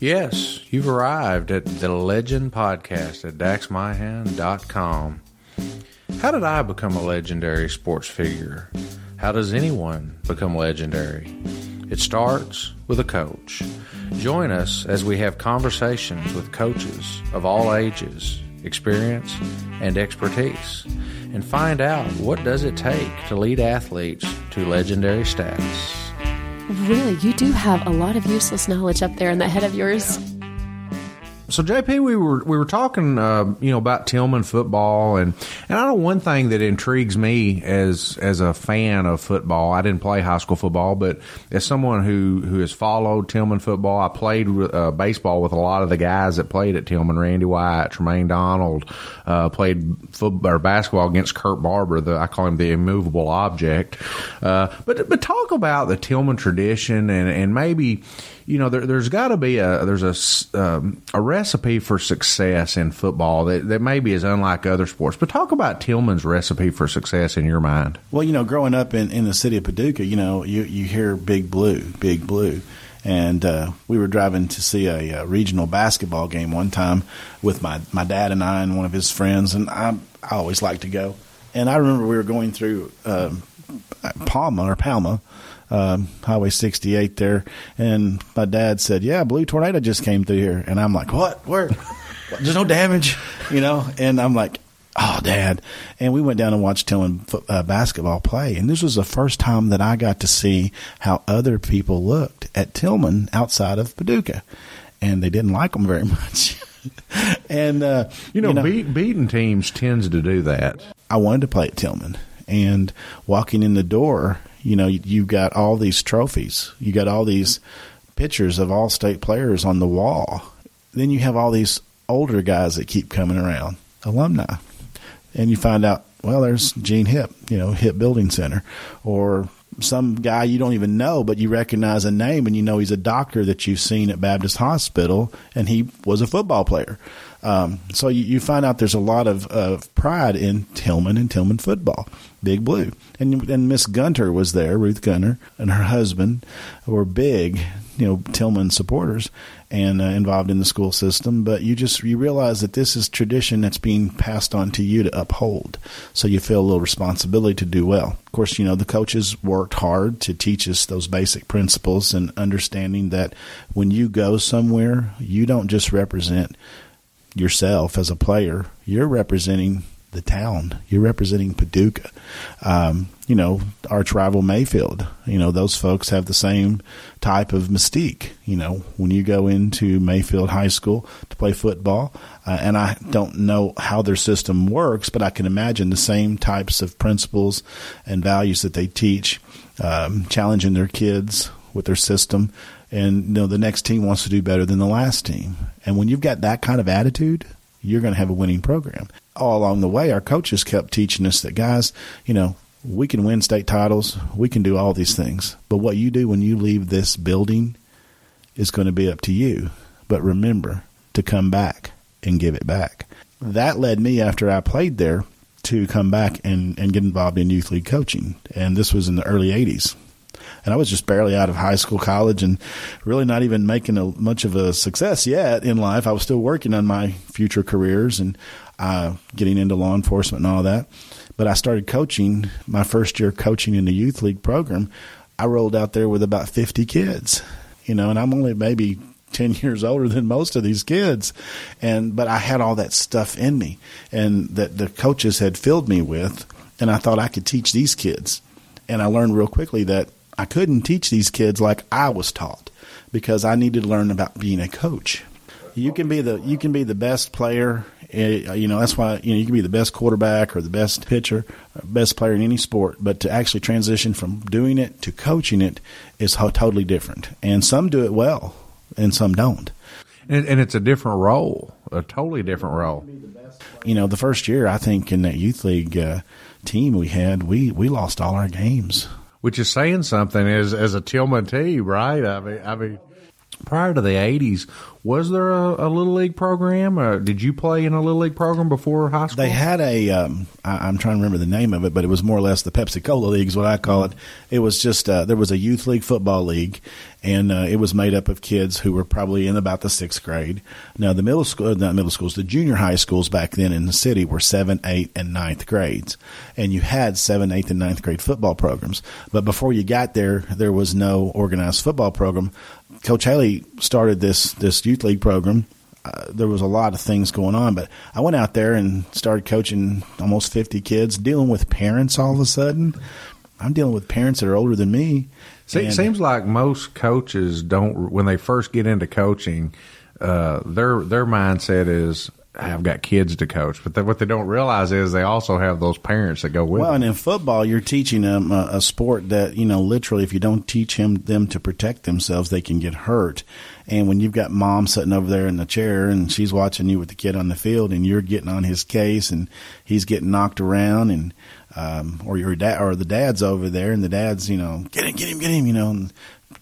Yes, you've arrived at the Legend Podcast at daxmyhan.com. How did I become a legendary sports figure? How does anyone become legendary? It starts with a coach. Join us as we have conversations with coaches of all ages, experience, and expertise and find out what does it take to lead athletes to legendary status. Really, you do have a lot of useless knowledge up there in that head of yours. So JP, we were we were talking, uh, you know, about Tillman football, and and I know one thing that intrigues me as as a fan of football. I didn't play high school football, but as someone who who has followed Tillman football, I played uh, baseball with a lot of the guys that played at Tillman: Randy White, Tremaine Donald, uh, played football or basketball against Kurt Barber. The, I call him the immovable object. Uh, but but talk about the Tillman tradition and and maybe you know, there, has got to be a there's a um, a recipe for success in football that, that maybe is unlike other sports. But talk about Tillman's recipe for success in your mind. Well, you know, growing up in, in the city of Paducah, you know, you you hear Big Blue, Big Blue. And uh, we were driving to see a, a, regional basketball game one time with my, my dad and I and one of his friends, and I I always like to go. And I remember we were going through um, Palma or Palma, um, Highway 68 there, and my dad said, "Yeah, blue tornado just came through here," and I'm like, "What? Where? There's no damage, you know?" And I'm like, "Oh, Dad!" And we went down and watched Tillman uh, basketball play, and this was the first time that I got to see how other people looked at Tillman outside of Paducah, and they didn't like them very much. and uh, you know, you know beat, beating teams tends to do that. I wanted to play at Tillman, and walking in the door, you know, you, have got all these trophies. You got all these pictures of all state players on the wall. Then you have all these older guys that keep coming around, alumni. And you find out, well, there's Gene Hip, you know, Hip Building Center, or some guy you don't even know, but you recognize a name and you know he's a doctor that you've seen at Baptist Hospital, and he was a football player. Um, so you, you, find out there's a lot of, of pride in Tillman and Tillman football, Big Blue. And, and Miss Gunter was there, Ruth Gunter, and her husband were big, you know, Tillman supporters and uh, involved in the school system. But you just you realize that this is tradition that's being passed on to you to uphold. So you feel a little responsibility to do well. Of course, you know the coaches worked hard to teach us those basic principles and understanding that when you go somewhere, you don't just represent yourself as a player, you're representing the town. You're representing Paducah. Um, you know, arch rival Mayfield. You know, those folks have the same type of mystique. You know, when you go into Mayfield High School to play football, uh, and I don't know how their system works, but I can imagine the same types of principles and values that they teach, um, challenging their kids with their system and you know the next team wants to do better than the last team. And when you've got that kind of attitude, you're going to have a winning program. All along the way, our coaches kept teaching us that guys, you know, we can win state titles, we can do all these things, but what you do when you leave this building is going to be up to you. But remember to come back and give it back. That led me after I played there to come back and, and get involved in youth league coaching. And this was in the early 80s and I was just barely out of high school, college, and really not even making a, much of a success yet in life. I was still working on my future careers and uh, getting into law enforcement and all that. But I started coaching my first year coaching in the youth league program. I rolled out there with about 50 kids, you know, and I'm only maybe 10 years older than most of these kids and but I had all that stuff in me and that the coaches had filled me with and I thought I could teach these kids and I learned real quickly that I couldn't teach these kids like I was taught because I needed to learn about being a coach. You can be the you can be the best player. Eh, you know that's why you know you can be the best quarterback or the best pitcher, best player in any sport. But to actually transition from doing it to coaching it is totally different. And some do it well, and some don't. And, and it's a different role, a totally different role. You know, the first year I think in that youth league uh, team we had, we we lost all our games which is saying something as as a Tillman team, right? I mean, I mean, prior to the '80s, was there a, a little league program? Or did you play in a little league program before high school? They had a. Um, I, am trying to remember the name of it, but it was more or less the Pepsi Cola League, is what I call it. It was just uh, there was a youth league football league, and uh, it was made up of kids who were probably in about the sixth grade. Now the middle school, not middle schools, the junior high schools back then in the city were seven, eight, and ninth grades, and you had seven, eighth, and ninth grade football programs. But before you got there, there was no organized football program. Coach Haley started this this youth league program uh, there was a lot of things going on, but I went out there and started coaching almost 50 kids, dealing with parents all of a sudden. I'm dealing with parents that are older than me. See, it seems like most coaches don't, when they first get into coaching, uh, their their mindset is I've got kids to coach, but what they don't realize is they also have those parents that go with. Well, them. and in football, you're teaching them a, a, sport that you know, literally, if you don't teach him them to protect themselves, they can get hurt. And when you've got mom sitting over there in the chair and she's watching you with the kid on the field, and you're getting on his case, and he's getting knocked around, and um, or your dad or the dad's over there, and the dad's you know, get him, get him, get him, you know, and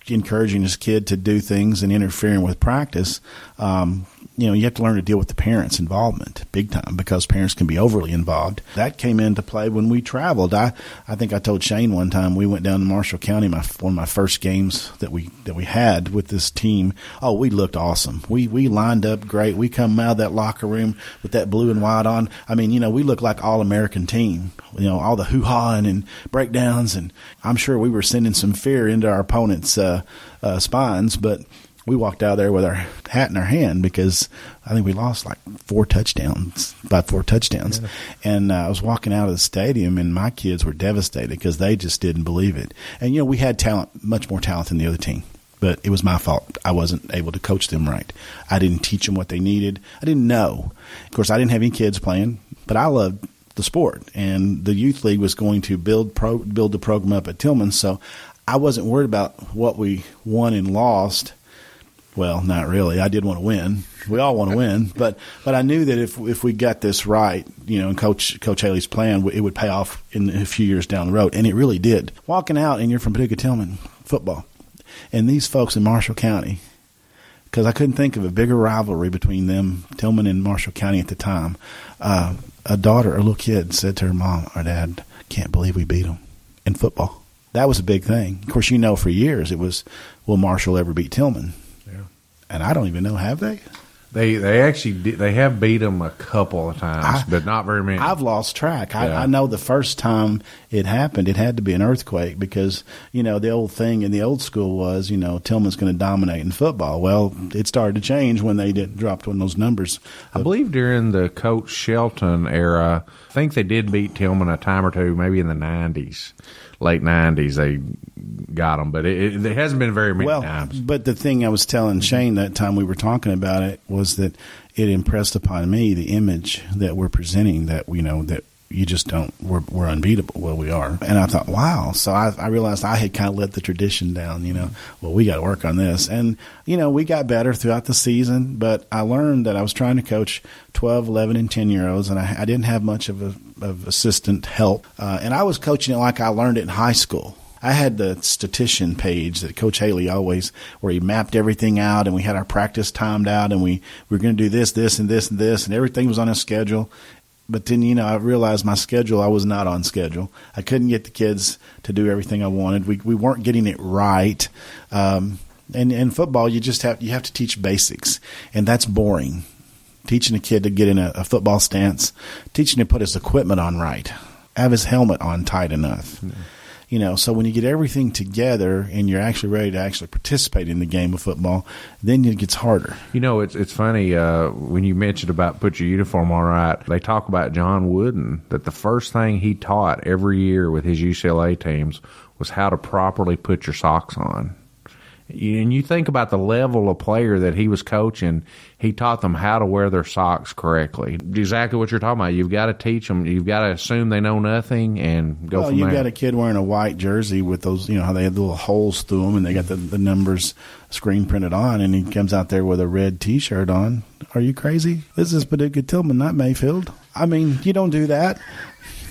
encouraging his kid to do things and interfering with practice. Um, you know, you have to learn to deal with the parents' involvement big time because parents can be overly involved. That came into play when we traveled. I, I think I told Shane one time we went down to Marshall County, my one of my first games that we that we had with this team. Oh, we looked awesome. We we lined up great. We come out of that locker room with that blue and white on. I mean, you know, we looked like all American team. You know, all the hoo ha and, and breakdowns, and I'm sure we were sending some fear into our opponents' uh, uh, spines, but we walked out there with our hat in our hand because I think we lost like four touchdowns, about four touchdowns. Yeah. And uh, I was walking out of the stadium, and my kids were devastated because they just didn't believe it. And you know, we had talent, much more talent than the other team. But it was my fault. I wasn't able to coach them right. I didn't teach them what they needed. I didn't know. Of course, I didn't have any kids playing, but I loved the sport, and the youth league was going to build pro, build the program up at Tillman. So I wasn't worried about what we won and lost well, not really. I did want to win. We all want to win, but but I knew that if if we got this right, you know, and Coach Coach Haley's plan, it would pay off in a few years down the road, and it really did. Walking out, and you're from Paducah Tillman football, and these folks in Marshall County, because I couldn't think of a bigger rivalry between them, Tillman and Marshall County at the time. Uh, a daughter, a little kid, said to her mom or dad, "Can't believe we beat them in football." That was a big thing. Of course, you know, for years it was, "Will Marshall ever beat Tillman?" and I don't even know have they. They they actually did, they have beat them a couple of times, I, but not very many. I've lost track. I, yeah. I, know the first time it happened, it had to be an earthquake because you know the old thing in the old school was you know Tillman's going to dominate in football. Well, it started to change when they did dropped one of those numbers. I believe during the Coach Shelton era, I think they did beat Tillman a time or two, maybe in the nineties late '90s they got them, but it, it, it hasn't been very many well, times. But the thing I was telling Shane that time we were talking about it was that it impressed upon me the image that we're presenting that you know that you just don't we're, we're unbeatable well we are. And i thought wow. So I, I realized i had kind of let the tradition down you know well we got to work on this. And you know we got better throughout the season but i learned that i was trying to coach 12 11 and 10 year olds and i, I didn't have much of a of assistant help. Uh, and i was coaching it like i learned it in high school. I had the statistician page that Coach Haley always, where he mapped everything out, and we had our practice timed out, and we, we were going to do this, this, and this, and this, and everything was on a schedule but then you know I realized my schedule I was not on schedule. I couldn't get the kids to do everything I wanted. We we weren't getting it right. Um, and in football, you just have you have to teach basics, and that's boring. Teaching a kid to get in a, a football stance, teaching him to put his equipment on right, have his helmet on tight enough. You know, so when you get everything together and you're actually ready to actually participate in the game of football, then it gets harder. You know, it's it's funny uh, when you mentioned about put your uniform on right. They talk about John Wooden that the first thing he taught every year with his UCLA teams was how to properly put your socks on and you think about the level of player that he was coaching, he taught them how to wear their socks correctly. Exactly what you're talking about. You've got to teach them. You've got to assume they know nothing and go well, from you've there. got a kid wearing a white jersey with those, you know, how they have little holes through them and they got the, the numbers screen printed on, and he comes out there with a red T-shirt on. Are you crazy? This is Paducah Tillman, not Mayfield. I mean, you don't do that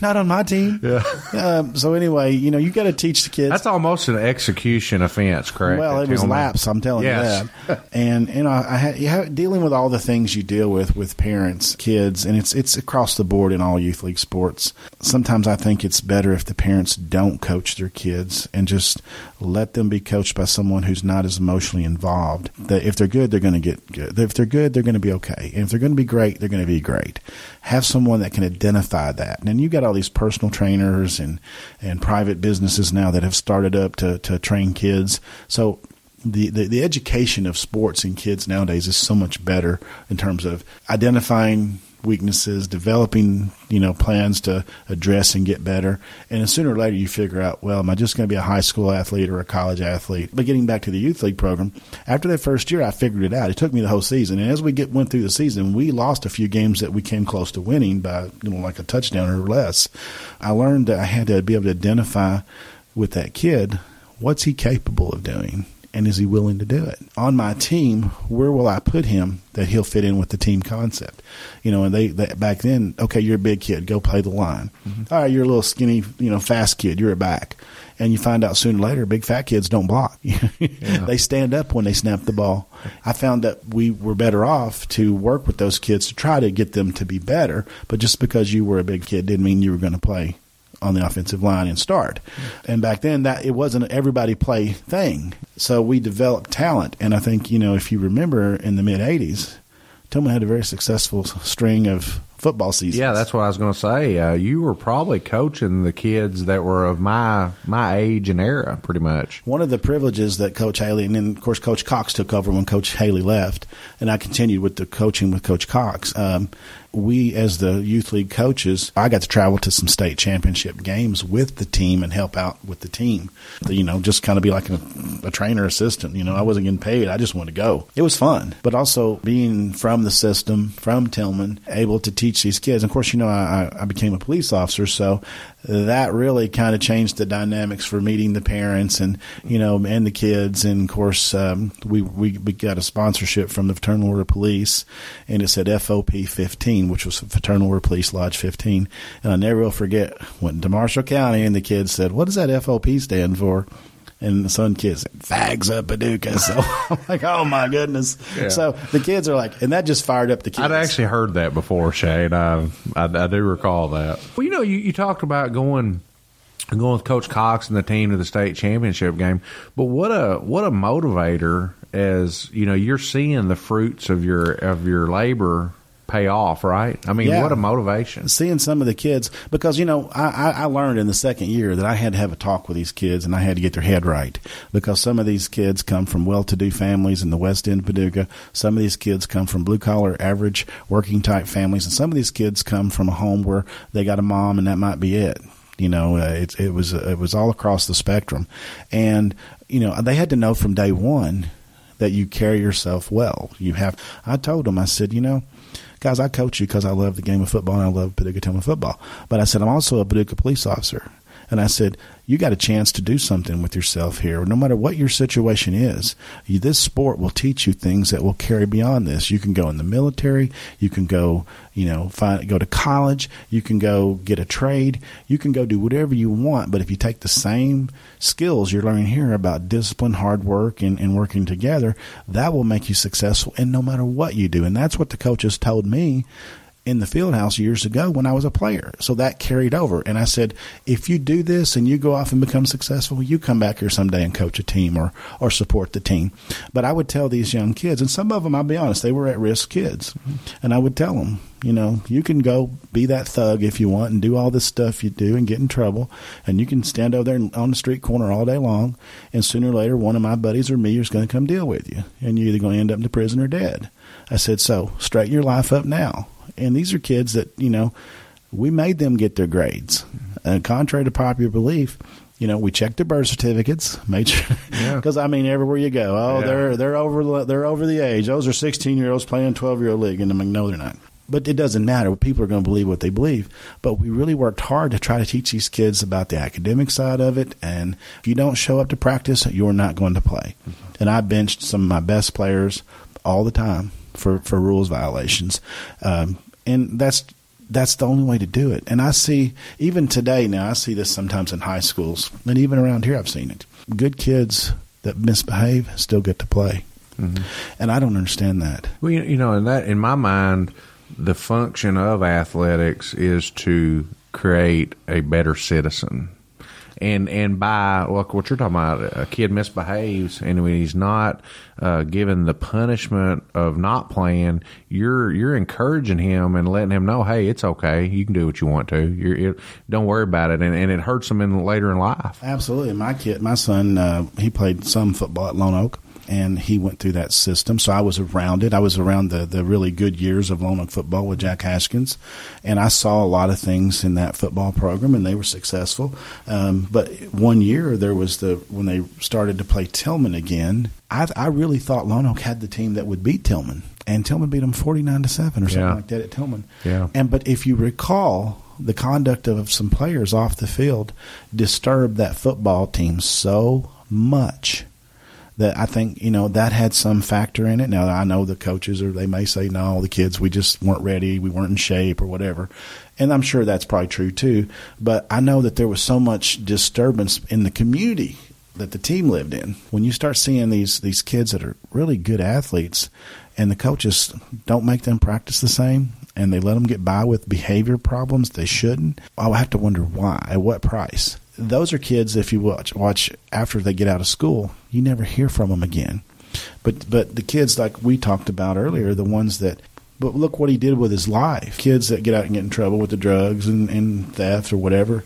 not on my team. Yeah. Um, so anyway, you know, you got to teach the kids. That's almost an execution offense, correct? Well, it was lapse. I'm telling yes. you that. and you know, I had, you have, dealing with all the things you deal with with parents, kids, and it's it's across the board in all youth league sports. sometimes I think it's better if the parents don't coach their kids and just let them be coached by someone who's not as emotionally involved. That if they're good, they're going to get good. If they're good, they're going to be okay. And if they're going to be great, they're going to be great. Have someone that can identify that. And you got all these personal trainers and and private businesses now that have started up to to train kids. So the, the, the education of sports in kids nowadays is so much better in terms of identifying weaknesses, developing you know plans to address and get better, and sooner or later you figure out, well, am I just going to be a high school athlete or a college athlete? But getting back to the youth league program, after that first year, I figured it out. It took me the whole season, and as we get went through the season, we lost a few games that we came close to winning by you know like a touchdown or less. I learned that I had to be able to identify with that kid what's he capable of doing and is he willing to do it? On my team, where will I put him that he'll fit in with the team concept? You know, and they, they back then, okay, you're a big kid, go play the line. Mm-hmm. All right, you're a little skinny, you know, fast kid, you're a back. And you find out sooner or later, big fat kids don't block. yeah. They stand up when they snap the ball. I found that we were better off to work with those kids to try to get them to be better. But just because you were a big kid didn't mean you were going to play on the offensive line and start. And back then that it wasn't an everybody play thing. So we developed talent and I think, you know, if you remember in the mid 80s, Tillman had a very successful string of football seasons. Yeah, that's what I was going to say. Uh, you were probably coaching the kids that were of my my age and era, pretty much. One of the privileges that Coach Haley, and then of course Coach Cox took over when Coach Haley left, and I continued with the coaching with Coach Cox. Um, we as the youth league coaches, I got to travel to some state championship games with the team and help out with the team. You know, just kind of be like a, a trainer assistant. You know, I wasn't getting paid; I just wanted to go. It was fun, but also being from the system, from Tillman, able to teach these kids. And of course, you know, I, I became a police officer, so that really kind of changed the dynamics for meeting the parents and you know and the kids. And of course, um, we, we we got a sponsorship from the Fraternal Order of Police, and it said FOP 15, which was Fraternal Order Police Lodge 15. And I never will forget went to Marshall County, and the kids said, "What does that FOP stand for?" and the son kids fags up Paducah. So I'm like, oh my goodness. Yeah. So the kids are like, and that just fired up the kids. I'd actually heard that before, Shane. I, I, I do recall that. Well, you know, you, you talked about going going with Coach Cox and the team to the state championship game, but what a what a motivator as you know you're seeing the fruits of your of your labor pay off, right? I mean, yeah. what a motivation. Seeing some of the kids, because, you know, I, I learned in the second year that I had to have a talk with these kids and I had to get their head right because some of these kids come from well to do families in the West End Paducah. Some of these kids come from blue collar, average, working type families. And some of these kids come from a home where they got a mom and that might be it. You know, uh, it, it was it was all across the spectrum, and you know they had to know from day one that you carry yourself well. You have. I told them. I said, you know, guys, I coach you because I love the game of football and I love Paducah Tillman football. But I said, I'm also a Paducah police officer. And I said, you got a chance to do something with yourself here. No matter what your situation is, you, this sport will teach you things that will carry beyond this. You can go in the military. You can go, you know, find, go to college. You can go get a trade. You can go do whatever you want. But if you take the same skills you're learning here about discipline, hard work, and, and working together, that will make you successful. And no matter what you do, and that's what the coaches told me in the field house years ago when I was a player. So that carried over. And I said, if you do this and you go off and become successful, you come back here someday and coach a team or, or support the team. But I would tell these young kids, and some of them, I'll be honest, they were at risk kids. And I would tell them, you know, you can go be that thug if you want and do all this stuff you do and get in trouble. And you can stand over there on the street corner all day long. And sooner or later, one of my buddies or me is going to come deal with you. And you're either going to end up in the prison or dead. I said, so straighten your life up now and these are kids that you know we made them get their grades. And contrary to popular belief, you know, we checked their birth certificates, made sure because yeah. I mean, everywhere you go, oh, yeah. they're they're over they're over the age. Those are sixteen year olds playing twelve year old league, and I'm like, no, they're not. But it doesn't matter. People are going to believe what they believe. But we really worked hard to try to teach these kids about the academic side of it. And if you don't show up to practice, you're not going to play. Mm-hmm. And I benched some of my best players all the time for, for rules violations. Um, and that's that's the only way to do it. And I see even today now I see this sometimes in high schools and even around here I've seen it. Good kids that misbehave still get to play. Mm-hmm. And I don't understand that. Well, you know, in that in my mind, the function of athletics is to create a better citizen. And and by what you're talking about, a kid misbehaves, and when he's not uh, given the punishment of not playing, you're you're encouraging him and letting him know, hey, it's okay, you can do what you want to. It, don't worry about it, and, and it hurts him in later in life. Absolutely, my kid, my son, uh, he played some football at Lone Oak and he went through that system. So I was around it. I was around the, the really good years of Lone Oak football with Jack Haskins, and I saw a lot of things in that football program, and they were successful. Um, but one year there was the when they started to play Tillman again. I, I really thought Lone Oak had the team that would beat Tillman, and Tillman beat them forty nine to seven or something Yeah. like that at Tillman. Yeah. And but if you recall. The conduct of some players off the field disturbed that football team so much that I think you know that had some factor in it. Now I know the coaches or they may say no, the kids we just weren't ready, we weren't in shape or whatever, and I'm sure that's probably true too. But I know that there was so much disturbance in the community that the team lived in. When you start seeing these these kids that are really good athletes, and the coaches don't make them practice the same, and they let them get by with behavior problems they shouldn't, I have to wonder why. At what price? Those are kids. If you watch watch after they get out of school, you never hear from them again. But but the kids like we talked about earlier, the ones that. But look what he did with his life. Kids that get out and get in trouble with the drugs and, and theft or whatever,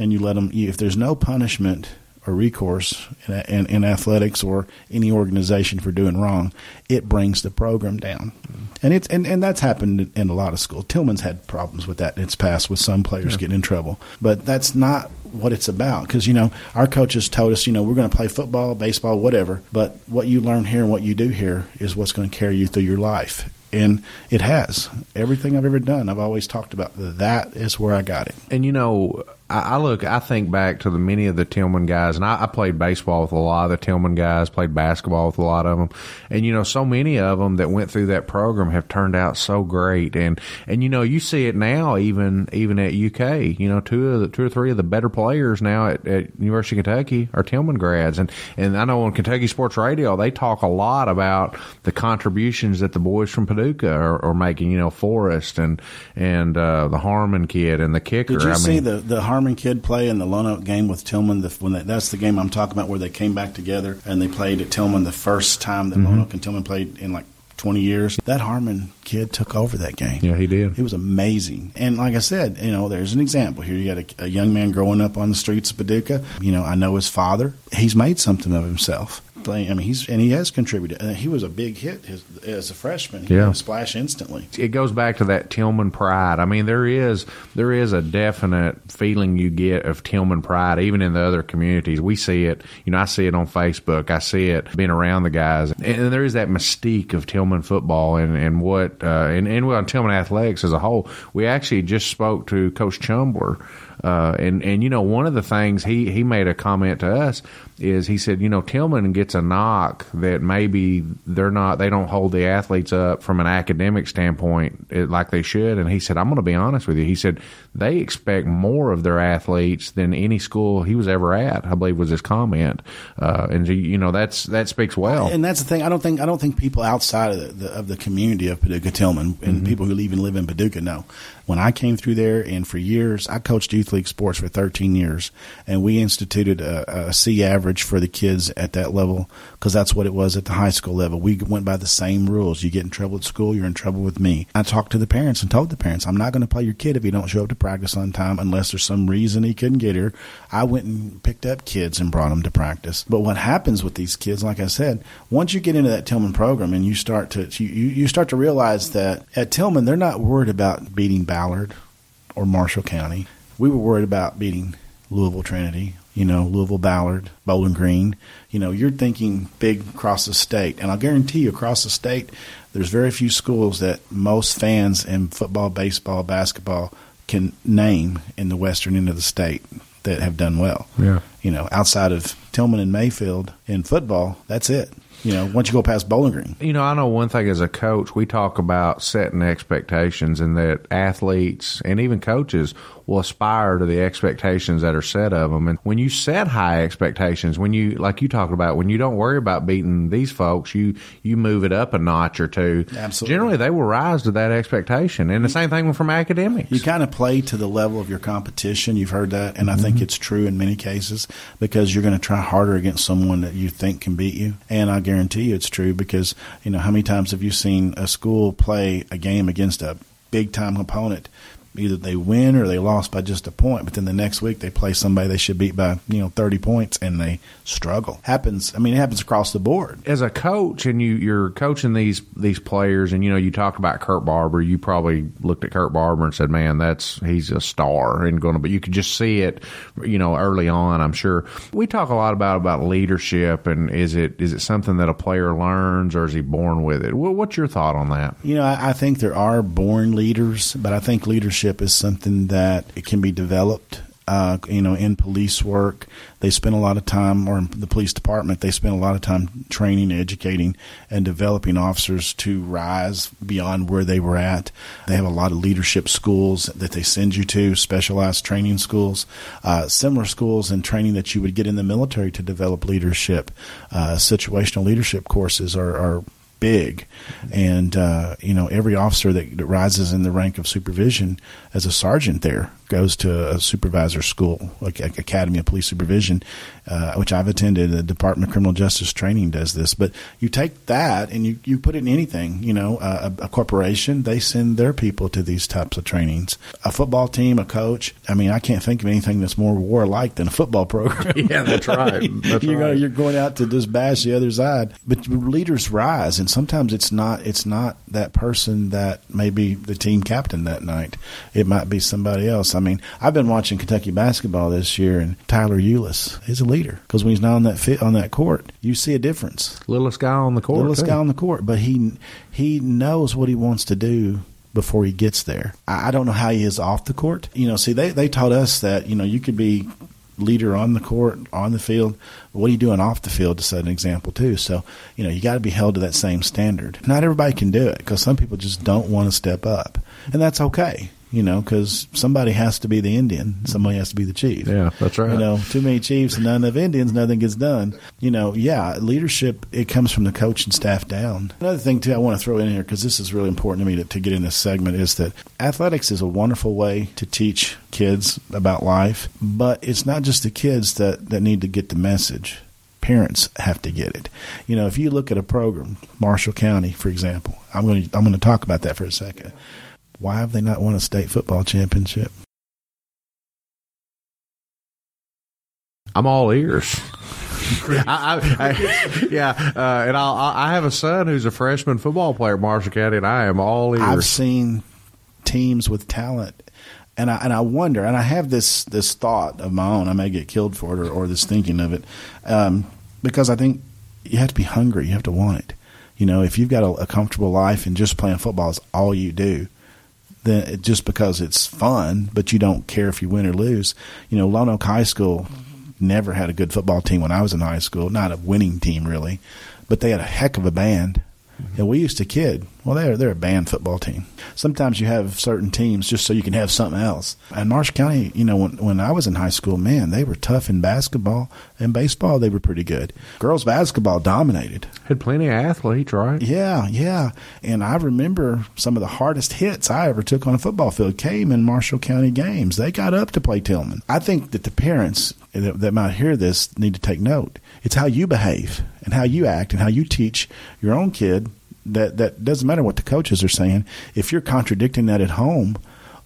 and you let them. If there's no punishment or recourse in, in, in athletics or any organization for doing wrong, it brings the program down. Mm-hmm. And it's and, and that's happened in a lot of schools. Tillman's had problems with that in its past with some players getting in trouble, but that's not what it's about. Because you know our coaches told us, you know, we're going to play football, baseball, whatever, but what you learn here and what you do here is what's going to carry you through your life. And it has everything I've ever done. I've always talked about that is where I got it. And you know, I, I look, I think back to the many of the Tillman guys, and I, I played baseball with a lot of the Tillman guys, played basketball with a lot of them, and you know, so many of them that went through that program have turned out so great, and and you know, you see it now, even even at UK, you know, two of the two or three of the better players now at, at University of Kentucky are Tillman grads, and and I know on Kentucky Sports Radio they talk a lot about the contributions that the boys from Paducah are, are making, you know, Forrest and and uh, the Harmon kid and the kicker. Did you I see mean, the the Harmon kid play in the Lone Oak game with Tillman? The, when they, that's the game I'm talking about, where they came back together and they played at Tillman the first time that Mm-hmm. Lone Oak and Tillman played in like 20 years. That Harmon kid took over that game. Yeah, he did. It was amazing. And like I said, you know, there's an example here. You got a, a young man growing up on the streets of Paducah. You know, I know his father. He's made something of himself. Playing, I mean, he's and he has contributed. Uh, he was a big hit his, as a freshman. He Yeah. splash instantly. it goes back to that Tillman pride. I mean, there is there is a definite feeling you get of Tillman pride, even in the other communities. We see it. You know, I see it on Facebook. I see it being around the guys, and, and there is that mystique of Tillman football and and what uh, and and well, Tillman athletics as a whole. We actually just spoke to Coach Chumbler. Uh, and and you know one of the things he he made a comment to us is he said you know Tillman gets a knock that maybe they're not they don't hold the athletes up from an academic standpoint eh, like they should and he said I'm going to be honest with you he said they expect more of their athletes than any school he was ever at I believe was his comment uh, and you know that's that speaks well And that's the thing. I don't think I don't think people outside of the, the of the community of Paducah Tillman and Mm-hmm. people who even live in Paducah know. When I came through there, and for years, I coached youth league sports for 13 years, and we instituted a, a C average for the kids at that level because that's what it was at the high school level. We went by the same rules. You get in trouble at school, you're in trouble with me. I talked to the parents and told the parents, I'm not going to play your kid if he don't show up to practice on time unless there's some reason he couldn't get here. I went and picked up kids and brought them to practice. But what happens with these kids, like I said, once you get into that Tillman program and you start to you, you start to realize that at Tillman they're not worried about beating Ballard or Marshall County. We were worried about beating Louisville Trinity, you know, Louisville Ballard, Bowling Green. You know, you're thinking big across the state. And I'll guarantee you, across the state, there's very few schools that most fans in football, baseball, basketball can name in the western end of the state that have done well. Yeah. You know, outside of Tillman and Mayfield in football, that's it. You know, once you go past Bowling Green. You know, I know one thing as a coach, we talk about setting expectations and that athletes and even coaches will aspire to the expectations that are set of them. And when you set high expectations, when you, like you talked about, when you don't worry about beating these folks, you, you move it up a notch or two. Absolutely. Generally, they will rise to that expectation. And the same thing from academics. You kind of play to the level of your competition. You've heard that, and I think mm-hmm. it's true in many cases because you're going to try harder against someone that you think can beat you. And I guarantee you it's true because, you know, how many times have you seen a school play a game against a big time opponent either they win or they lost by just a point, but then the next week they play somebody they should beat by you know thirty points and they struggle. Happens. I mean, it happens across the board. As a coach, and you you're coaching these these players, and you know you talk about Kurt Barber. You probably looked at Kurt Barber and said, "Man, that's he's a star," and going to. But you could just see it, you know, early on. I'm sure we talk a lot about about leadership, and is it is it something that a player learns, or is he born with it? what's your thought on that? You know, I, I think there are born leaders, but I think leadership is something that it can be developed. Uh, you know, in police work, they spend a lot of time, or in the police department, they spend a lot of time training, educating, and developing officers to rise beyond where they were at. They have a lot of leadership schools that they send you to, specialized training schools, uh, similar schools and training that you would get in the military to develop leadership. Uh, situational leadership courses are, are big, and uh, you know every officer that, that rises in the rank of supervision as a sergeant there goes to a supervisor school, like Academy of Police Supervision, uh, which I've attended. The Department of Criminal Justice Training does this. But you take that and you, you put it in anything. You know, a, a corporation they send their people to these types of trainings. A football team, a coach. I mean, I can't think of anything that's more warlike than a football program. yeah, that's right. That's you're, right. Going, you're going out to just bash the other side. But leaders rise, and sometimes it's not it's not that person that may be the team captain that night. It might be somebody else. I mean, I've been watching Kentucky basketball this year, and Tyler Ulis is a leader because when he's not on that fit on that court, you see a difference. Littlest guy on the court. Littlest too. guy on the court, but he he knows what he wants to do before he gets there. I, I don't know how he is off the court. You know, see, they they taught us that you know you could be leader on the court, on the field. What are you doing off the field to set an example too? So, you know, you got to be held to that same standard. Not everybody can do it because some people just don't want to step up, and that's okay you know, because somebody has to be the Indian, somebody has to be the chief. Yeah, that's right. You know, too many chiefs and none of Indians, nothing gets done. You know, yeah, leadership it comes from the coach and staff down. Another thing too, I want to throw in here because this is really important to me to, to get in this segment is that athletics is a wonderful way to teach kids about life, but it's not just the kids that that need to get the message parents have to get it. You know, if you look at a program, Marshall County, for example, I'm going to I'm going to talk about that for a second. Why have they not won a state football championship? I'm all ears. I, I, I, yeah, uh, and I'll, I have a son who's a freshman football player at Marshall County, and I am all ears. I've seen teams with talent, and I and I wonder, and I have this this thought of my own. I may get killed for it, or, or this thinking of it, um, because I think you have to be hungry. You have to want it. You know, if you've got a, a comfortable life and just playing football is all you do, then just because it's fun, but you don't care if you win or lose. You know, Lone Oak High School never had a good football team when I was in high school, not a winning team really, but they had a heck of a band. Mm-hmm. And we used to kid, well, they're they're a band football team. Sometimes you have certain teams just so you can have something else. And Marshall County, you know, when when I was in high school, man, they were tough in basketball and baseball. They were pretty good. Girls basketball dominated. Had plenty of athletes, right? Yeah, yeah. And I remember some of the hardest hits I ever took on a football field came in Marshall County games. They got up to play Tillman. I think that the parents that, that might hear this need to take note. It's how you behave and how you act and how you teach your own kid that that doesn't matter what the coaches are saying. If you're contradicting that at home,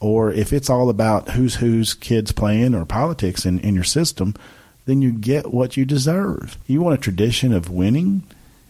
or if it's all about who's who's kids playing or politics in, in your system, then you get what you deserve. You want a tradition of winning,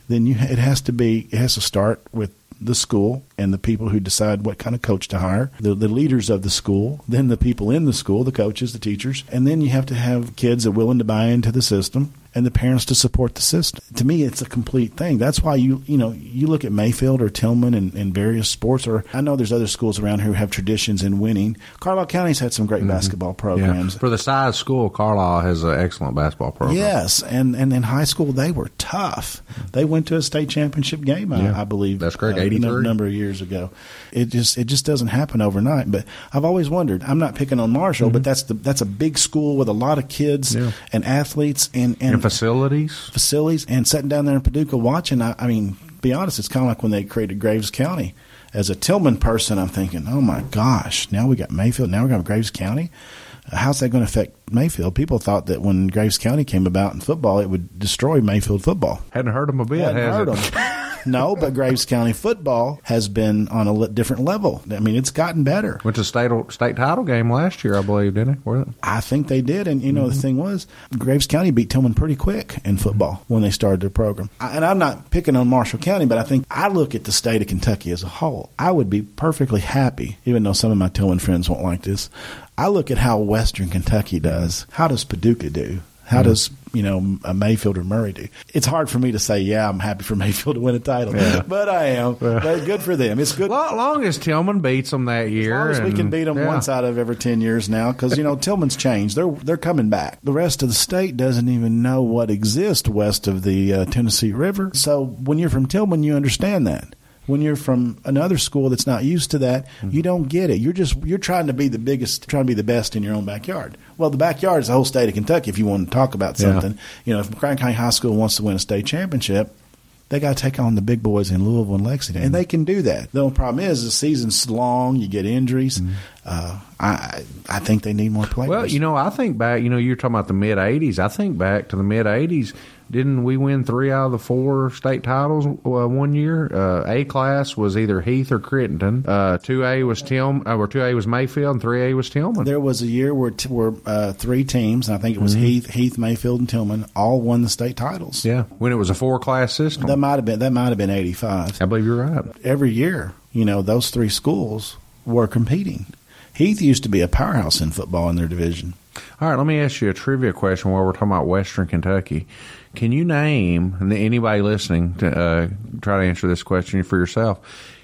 then you it has to be it has to start with the school and the people who decide what kind of coach to hire, the, the leaders of the school, then the people in the school, the coaches, the teachers, and then you have to have kids that are willing to buy into the system and the parents to support the system. To me, it's a complete thing. That's why you you know you look at Mayfield or Tillman and, and various sports, or I know there's other schools around here who have traditions in winning. Carlisle County's had some great basketball programs. Yeah. For the size school, Carlisle has an excellent basketball program. Yes, and and in high school they were tough. They went to a state championship game, Yeah. I, I believe. That's correct, uh, a 83. number of years ago. It just it just doesn't happen overnight. But I've always wondered. I'm not picking on Marshall, but that's the that's a big school with a lot of kids Mm-hmm. Yeah. and athletes and and, And facilities. facilities and sitting down there in Paducah watching. I, I mean, be honest, it's kind of like when they created Graves County. As a Tillman person, I'm thinking, oh my gosh, now we got Mayfield, now we got Graves County. How's that going to affect Mayfield? People thought that when Graves County came about in football, it would destroy Mayfield football. Hadn't heard them a bit, Hadn't has heard it? 'em. no, but Graves County football has been on a different level. I mean, it's gotten better. Went to state state title game last year, I believe, didn't it? I think they did, and you know the mm-hmm. thing was, Graves County beat Tillman pretty quick in football when they started their program. I, and I'm not picking on Marshall County, but I think I look at the state of Kentucky as a whole. I would be perfectly happy, even though some of my Tillman friends won't like this. I look at how Western Kentucky does. How does Paducah do? How does you know a Mayfield or Murray do? It's hard for me to say, yeah, I'm happy for Mayfield to win a title, Yeah. but I am. But good for them. It's good. Long, long as Tillman beats them that year. As long as we can beat them yeah. once out of every ten years now, because you know Tillman's changed. They're they're coming back. The rest of the state doesn't even know what exists west of the uh, Tennessee River. So when you're from Tillman, you understand that. When you're from another school that's not used to that, Mm-hmm. you don't get it. You're just you're trying to be the biggest, trying to be the best in your own backyard. Well, the backyard is the whole state of Kentucky. If you want to talk about Yeah. something, you know, if McCracken County High School wants to win a state championship, they got to take on the big boys in Louisville and Lexington, and they can do that. The only problem is the season's long. You get injuries. Uh, I I think they need more players. Well, you know, I think back. You know, you're talking about the mid '80s. I think back to the mid '80s. Didn't we win three out of the four state titles uh, one year? Uh, a class was either Heath or Crittenden. Uh, Two A was Tilm, uh, or two A was Mayfield, and three A was Tillman. there was a year where t- where uh, three teams, and I think it Mm-hmm. was Heath, Heath, Mayfield, and Tillman, all won the state titles. yeah, when it was a four class system. That might have been that might have been eighty five. I believe you're right. Every year, you know, those three schools were competing. Heath used to be a powerhouse in football in their division. All right, let me ask you a trivia question while we're talking about Western Kentucky. Can you name, and anybody listening, to uh, try to answer this question for yourself,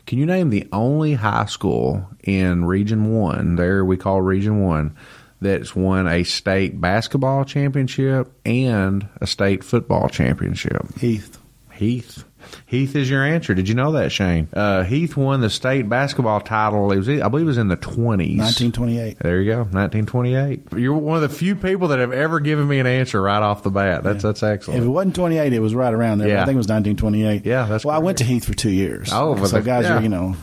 can you name the only high school in Region 1, there we call Region 1, that's won a state basketball championship and a state football championship? Heath. Heath. Heath is your answer. Did you know that, Shane? Uh, Heath won the state basketball title. It was, I believe, it was in the twenties. 1928. There you go, 1928. You're one of the few people that have ever given me an answer right off the bat. That's that's excellent. If it wasn't 28, it was right around there. Yeah. I think it was 1928. Yeah, that's Well, I went to. Heath for two years. Oh, so that- guys yeah. are you know.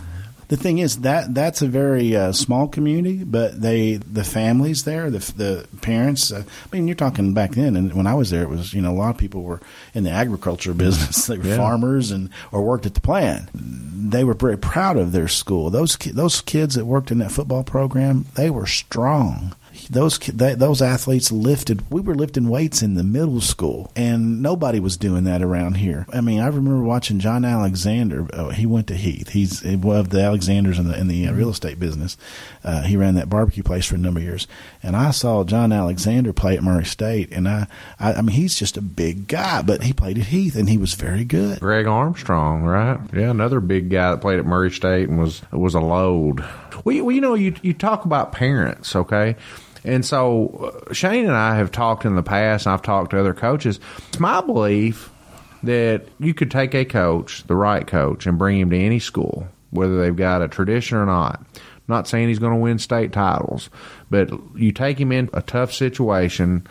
The thing is that that's a very uh, small community, but they the families there, the the parents. Uh, I mean, you're talking back then, and when I was there, it was you know a lot of people were in the agriculture business. they were Yeah. farmers and or worked at the plant. They were very proud of their school. Those ki- those kids that worked in that football program, they were strong those those athletes lifted. We were lifting weights in the middle school, and nobody was doing that around here. I mean, I remember watching John Alexander. Uh, he went to Heath. He's one of the Alexanders in the in the uh, real estate business. Uh, he ran that barbecue place for a number of years, and I saw John Alexander play at Murray State, and I, I, I mean, he's just a big guy, but he played at Heath, and he was very good. Greg Armstrong, right? Yeah, another big guy that played at Murray State and was was a load. Well, you, well, you know, you you talk about parents, okay? And so uh, Shane and I have talked in the past, and I've talked to other coaches. It's my belief that you could take a coach, the right coach, and bring him to any school, whether they've got a tradition or not. I'm not saying he's going to win state titles, but you take him in a tough situation.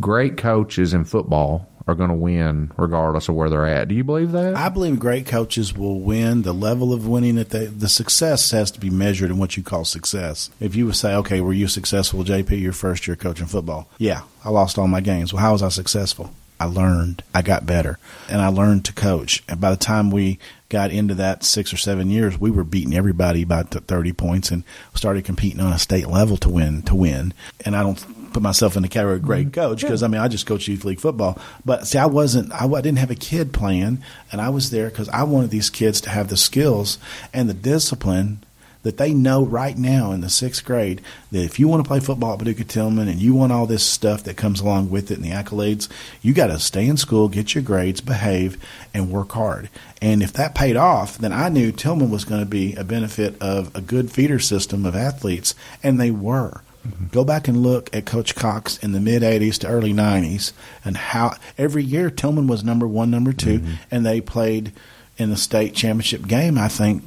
Great coaches in football are going to win regardless of where they're at. Do you believe that? I believe great coaches will win. The level of winning that they, the success has to be measured in what you call success. If you would say, okay, were you successful, JP, your first year coaching football? Yeah, I lost all my games. Well, how was I successful? I learned. I got better, and I learned to coach. And by the time we got into that six or seven years, we were beating everybody by thirty points, and started competing on a state level to win. To win, and I don't put myself in the category of great mm-hmm. coach because I mean I just coach youth league football. But see, I wasn't. I, I didn't have a kid playing, and I was there because I wanted these kids to have the skills and the discipline that they know right now in the sixth grade that if you want to play football at Paducah Tillman and you want all this stuff that comes along with it and the accolades, you got to stay in school, get your grades, behave, and work hard. And if that paid off, then I knew Tillman was going to be a benefit of a good feeder system of athletes, and they were. Mm-hmm. Go back and look at Coach Cox in the mid 80s to early 90s and how every year Tillman was number one, number 2 mm-hmm. and they played in the state championship game, I think,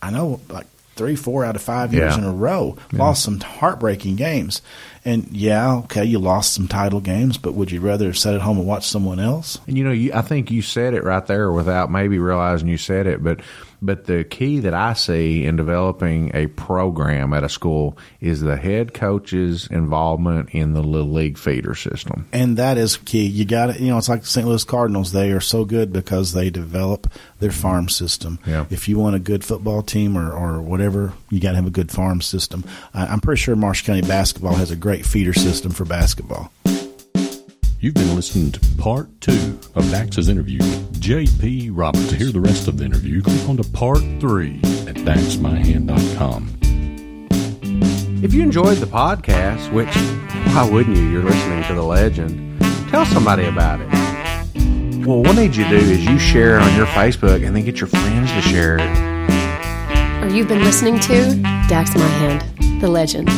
I know, like three, four out of five years yeah. in a row. Yeah. Lost some heartbreaking games. And yeah, okay, you lost some title games, but would you rather sit at home and watch someone else? And you know, you, I think you said it right there without maybe realizing you said it, but but the key that I see in developing a program at a school is the head coach's involvement in the little league feeder system. And that is key. You got it. You know, it's like the St. Louis Cardinals. They are so good because they develop their mm-hmm. farm system. Yeah. If you want a good football team or, or whatever, you got to have a good farm system. I'm pretty sure Marshall County basketball has a great feeder system for basketball. You've been listening to part two of Dax's interview with J.P. Roberts. To hear the rest of the interview, click on to part three at daxmyhand.com. If you enjoyed the podcast, which why wouldn't you? You're listening to the legend. Tell somebody about it. Well, what need you to do is you share it on your Facebook and then get your friends to share it. Or you've been listening to Dax My Hand, the legend.